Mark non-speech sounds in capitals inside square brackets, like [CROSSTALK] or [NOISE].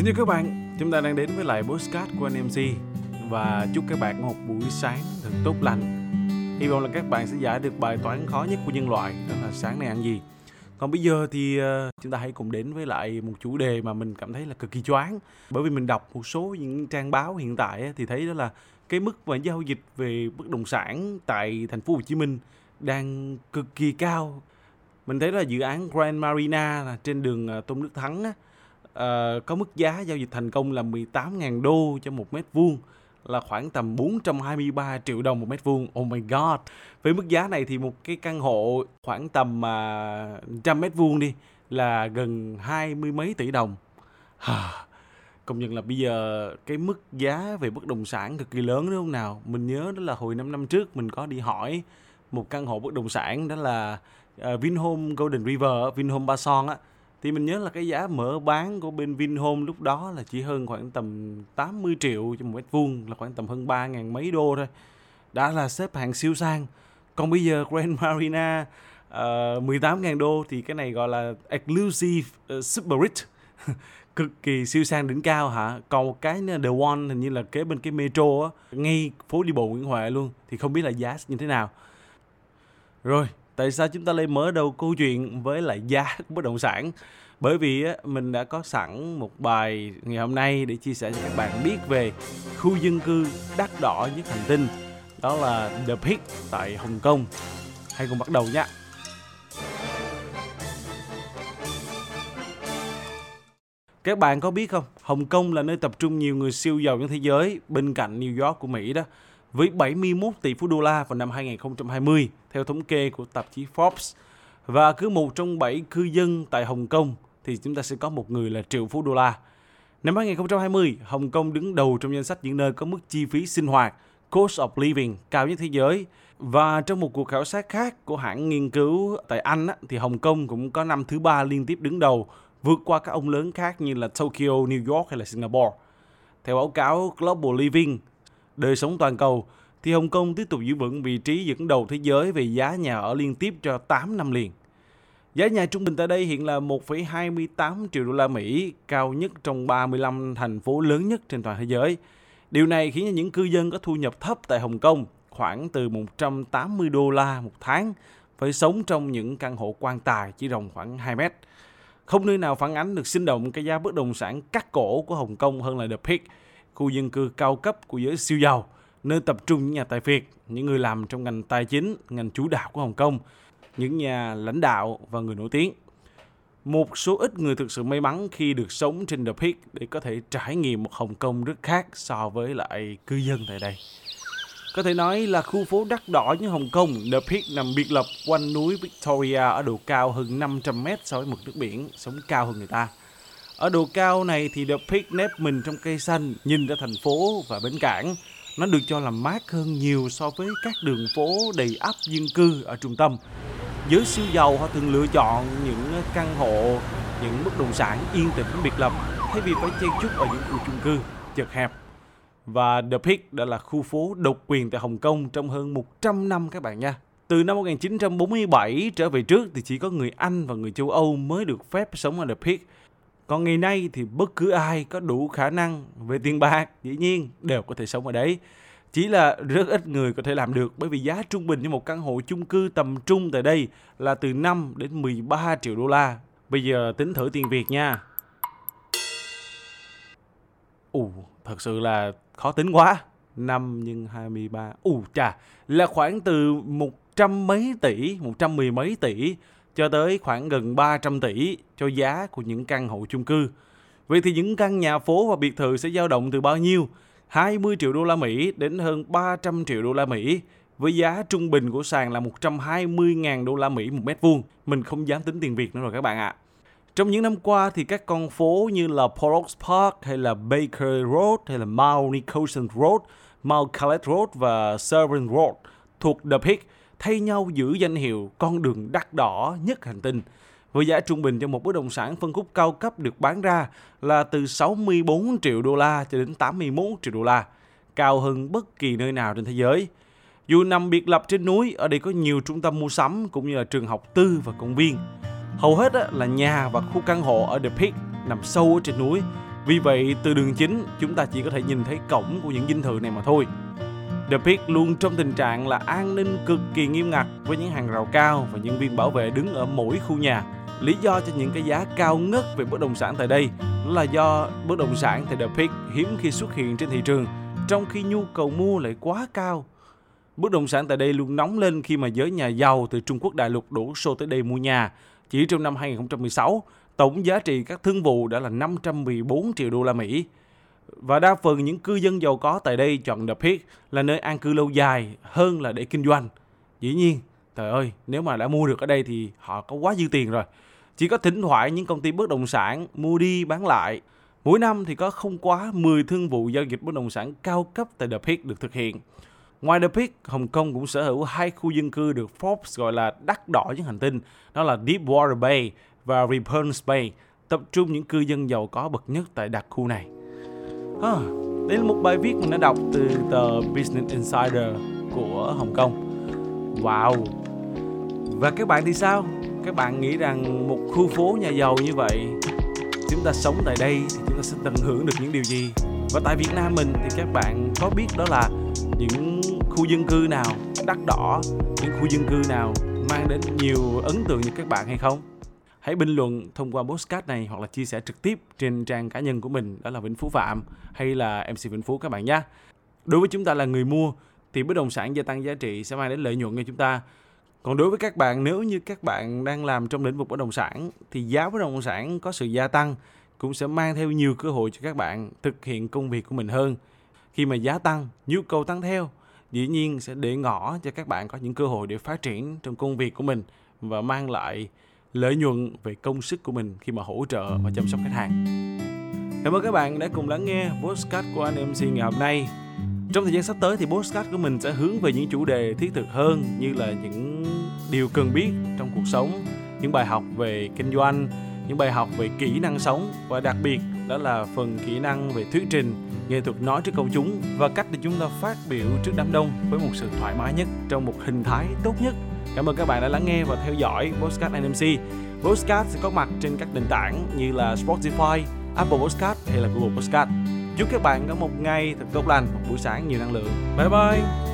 Xin chào các bạn, chúng ta đang đến với lại postcard của anh MC và chúc các bạn một buổi sáng thật tốt lành. Hy vọng là các bạn sẽ giải được bài toán khó nhất của nhân loại, đó là sáng nay ăn gì. Còn bây giờ thì ờ, chúng ta hãy cùng đến với lại một chủ đề mà mình cảm thấy là cực kỳ choáng bởi vì mình đọc một số những trang báo hiện tại thì thấy đó là cái mức mà giao dịch về bất động sản tại thành phố Hồ Chí Minh đang cực kỳ cao. Mình thấy là dự án Grand Marina là trên đường ờ, Tôn Đức Thắng uh, có mức giá giao dịch thành công là 18.000 đô cho một mét vuông là khoảng tầm 423 triệu đồng một mét vuông. Oh my god. Với mức giá này thì một cái căn hộ khoảng tầm uh, trăm mét vuông đi là gần hai mươi mấy tỷ đồng. Công nhận là bây giờ cái mức giá về bất động sản cực kỳ lớn đúng không nào? Mình nhớ đó là hồi 5 năm trước mình có đi hỏi một căn hộ bất động sản đó là uh, Vinhome Golden River, Vinhome Ba Son á thì mình nhớ là cái giá mở bán của bên Vinhome lúc đó là chỉ hơn khoảng tầm 80 triệu cho một mét vuông là khoảng tầm hơn 3 ngàn mấy đô thôi. Đã là xếp hạng siêu sang. Còn bây giờ Grand Marina ờ, uh, 18.000 đô thì cái này gọi là exclusive uh, super rich. [LAUGHS] Cực kỳ siêu sang đỉnh cao hả? Còn một cái nữa, The One hình như là kế bên cái metro á ngay phố đi bộ Nguyễn Huệ luôn. Thì không biết là giá như thế nào. Rồi tại sao chúng ta lại mở đầu câu chuyện với lại giá [LAUGHS] bất động sản? Bởi vì mình đã có sẵn một bài ngày hôm nay để chia sẻ cho các bạn biết về khu dân cư đắt đỏ nhất hành tinh. Đó là The Peak tại Hồng Kông. Hãy cùng bắt đầu nhé Các bạn có biết không, Hồng Kông là nơi tập trung nhiều người siêu giàu trên thế giới bên cạnh New York của Mỹ đó. Với 71 tỷ phú đô la vào năm 2020 theo thống kê của tạp chí Forbes. Và cứ một trong bảy cư dân tại Hồng Kông thì chúng ta sẽ có một người là triệu phú đô la. Năm 2020, Hồng Kông đứng đầu trong danh sách những nơi có mức chi phí sinh hoạt, cost of living cao nhất thế giới. Và trong một cuộc khảo sát khác của hãng nghiên cứu tại Anh thì Hồng Kông cũng có năm thứ ba liên tiếp đứng đầu, vượt qua các ông lớn khác như là Tokyo, New York hay là Singapore. Theo báo cáo Global Living, đời sống toàn cầu, thì Hồng Kông tiếp tục giữ vững vị trí dẫn đầu thế giới về giá nhà ở liên tiếp cho 8 năm liền. Giá nhà trung bình tại đây hiện là 1,28 triệu đô la Mỹ, cao nhất trong 35 thành phố lớn nhất trên toàn thế giới. Điều này khiến cho những cư dân có thu nhập thấp tại Hồng Kông, khoảng từ 180 đô la một tháng, phải sống trong những căn hộ quan tài chỉ rộng khoảng 2 mét. Không nơi nào phản ánh được sinh động cái giá bất động sản cắt cổ của Hồng Kông hơn là The Peak, khu dân cư cao cấp của giới siêu giàu, nơi tập trung những nhà tài phiệt, những người làm trong ngành tài chính, ngành chủ đạo của Hồng Kông, những nhà lãnh đạo và người nổi tiếng. Một số ít người thực sự may mắn khi được sống trên The Peak để có thể trải nghiệm một Hồng Kông rất khác so với lại cư dân tại đây. Có thể nói là khu phố đắt đỏ như Hồng Kông, The Peak nằm biệt lập quanh núi Victoria ở độ cao hơn 500 mét so với mực nước biển, sống cao hơn người ta. Ở độ cao này thì The Peak nép mình trong cây xanh, nhìn ra thành phố và bến cảng. Nó được cho là mát hơn nhiều so với các đường phố đầy ắp dân cư ở trung tâm. Giới siêu giàu họ thường lựa chọn những căn hộ, những bất động sản yên tĩnh biệt lập thay vì phải chen chúc ở những khu chung cư chật hẹp. Và The Peak đã là khu phố độc quyền tại Hồng Kông trong hơn 100 năm các bạn nha. Từ năm 1947 trở về trước thì chỉ có người Anh và người châu Âu mới được phép sống ở The Peak. Còn ngày nay thì bất cứ ai có đủ khả năng về tiền bạc dĩ nhiên đều có thể sống ở đấy. Chỉ là rất ít người có thể làm được bởi vì giá trung bình cho một căn hộ chung cư tầm trung tại đây là từ 5 đến 13 triệu đô la. Bây giờ tính thử tiền Việt nha. Ù, thật sự là khó tính quá. 5 nhân 23. Ù chà, là khoảng từ một trăm mấy tỷ, một trăm mười mấy tỷ cho tới khoảng gần 300 tỷ cho giá của những căn hộ chung cư. Vậy thì những căn nhà phố và biệt thự sẽ dao động từ bao nhiêu? 20 triệu đô la Mỹ đến hơn 300 triệu đô la Mỹ với giá trung bình của sàn là 120.000 đô la Mỹ một mét vuông. Mình không dám tính tiền Việt nữa rồi các bạn ạ. Trong những năm qua thì các con phố như là Porox Park hay là Baker Road hay là Mount Nicholson Road, Mount Calais Road và Severn Road thuộc The Peak thay nhau giữ danh hiệu con đường đắt đỏ nhất hành tinh. Với giá trung bình cho một bất động sản phân khúc cao cấp được bán ra là từ 64 triệu đô la cho đến 81 triệu đô la, cao hơn bất kỳ nơi nào trên thế giới. Dù nằm biệt lập trên núi, ở đây có nhiều trung tâm mua sắm cũng như là trường học tư và công viên. Hầu hết là nhà và khu căn hộ ở The Peak nằm sâu ở trên núi Vì vậy, từ đường chính, chúng ta chỉ có thể nhìn thấy cổng của những dinh thự này mà thôi. The Peak luôn trong tình trạng là an ninh cực kỳ nghiêm ngặt với những hàng rào cao và nhân viên bảo vệ đứng ở mỗi khu nhà. Lý do cho những cái giá cao ngất về bất động sản tại đây là do bất động sản tại The Peak hiếm khi xuất hiện trên thị trường, trong khi nhu cầu mua lại quá cao. Bất động sản tại đây luôn nóng lên khi mà giới nhà giàu từ Trung Quốc đại lục đổ xô tới đây mua nhà. Chỉ trong năm 2016, tổng giá trị các thương vụ đã là 514 triệu đô la Mỹ. Và đa phần những cư dân giàu có tại đây chọn The Peak là nơi an cư lâu dài hơn là để kinh doanh. Dĩ nhiên, trời ơi, nếu mà đã mua được ở đây thì họ có quá dư tiền rồi. Chỉ có thỉnh thoảng những công ty bất động sản mua đi bán lại. Mỗi năm thì có không quá 10 thương vụ giao dịch bất động sản cao cấp tại The Peak được thực hiện. Ngoài The Peak, Hồng Kông cũng sở hữu hai khu dân cư được Forbes gọi là đắt đỏ nhất hành tinh, đó là Deepwater Bay và Repulse Bay, tập trung những cư dân giàu có bậc nhất tại đặc khu này. À, đây là một bài viết mình đã đọc từ tờ Business Insider của Hồng Kông. Wow! Và các bạn thì sao? Các bạn nghĩ rằng một khu phố nhà giàu như vậy, chúng ta sống tại đây thì chúng ta sẽ tận hưởng được những điều gì? Và tại Việt Nam mình thì các bạn có biết đó là những khu dân cư nào đắt đỏ, những khu dân cư nào mang đến nhiều ấn tượng như các bạn hay không? Hãy bình luận thông qua postcard này hoặc là chia sẻ trực tiếp trên trang cá nhân của mình đó là Vĩnh Phú Phạm hay là MC Vĩnh Phú các bạn nhé. Đối với chúng ta là người mua thì bất động sản gia tăng giá trị sẽ mang đến lợi nhuận cho chúng ta. Còn đối với các bạn nếu như các bạn đang làm trong lĩnh vực bất động sản thì giá bất động sản có sự gia tăng cũng sẽ mang theo nhiều cơ hội cho các bạn thực hiện công việc của mình hơn. Khi mà giá tăng, nhu cầu tăng theo, dĩ nhiên sẽ để ngỏ cho các bạn có những cơ hội để phát triển trong công việc của mình và mang lại lợi nhuận về công sức của mình khi mà hỗ trợ và chăm sóc khách hàng. Cảm ơn các bạn đã cùng lắng nghe podcast của anh MC ngày hôm nay. Trong thời gian sắp tới thì podcast của mình sẽ hướng về những chủ đề thiết thực hơn như là những điều cần biết trong cuộc sống, những bài học về kinh doanh, những bài học về kỹ năng sống và đặc biệt đó là phần kỹ năng về thuyết trình, nghệ thuật nói trước công chúng và cách để chúng ta phát biểu trước đám đông với một sự thoải mái nhất trong một hình thái tốt nhất Cảm ơn các bạn đã lắng nghe và theo dõi Postcard NMC. Postcard sẽ có mặt trên các nền tảng như là Spotify, Apple Postcard hay là Google Postcard. Chúc các bạn có một ngày thật tốt lành, một buổi sáng nhiều năng lượng. Bye bye!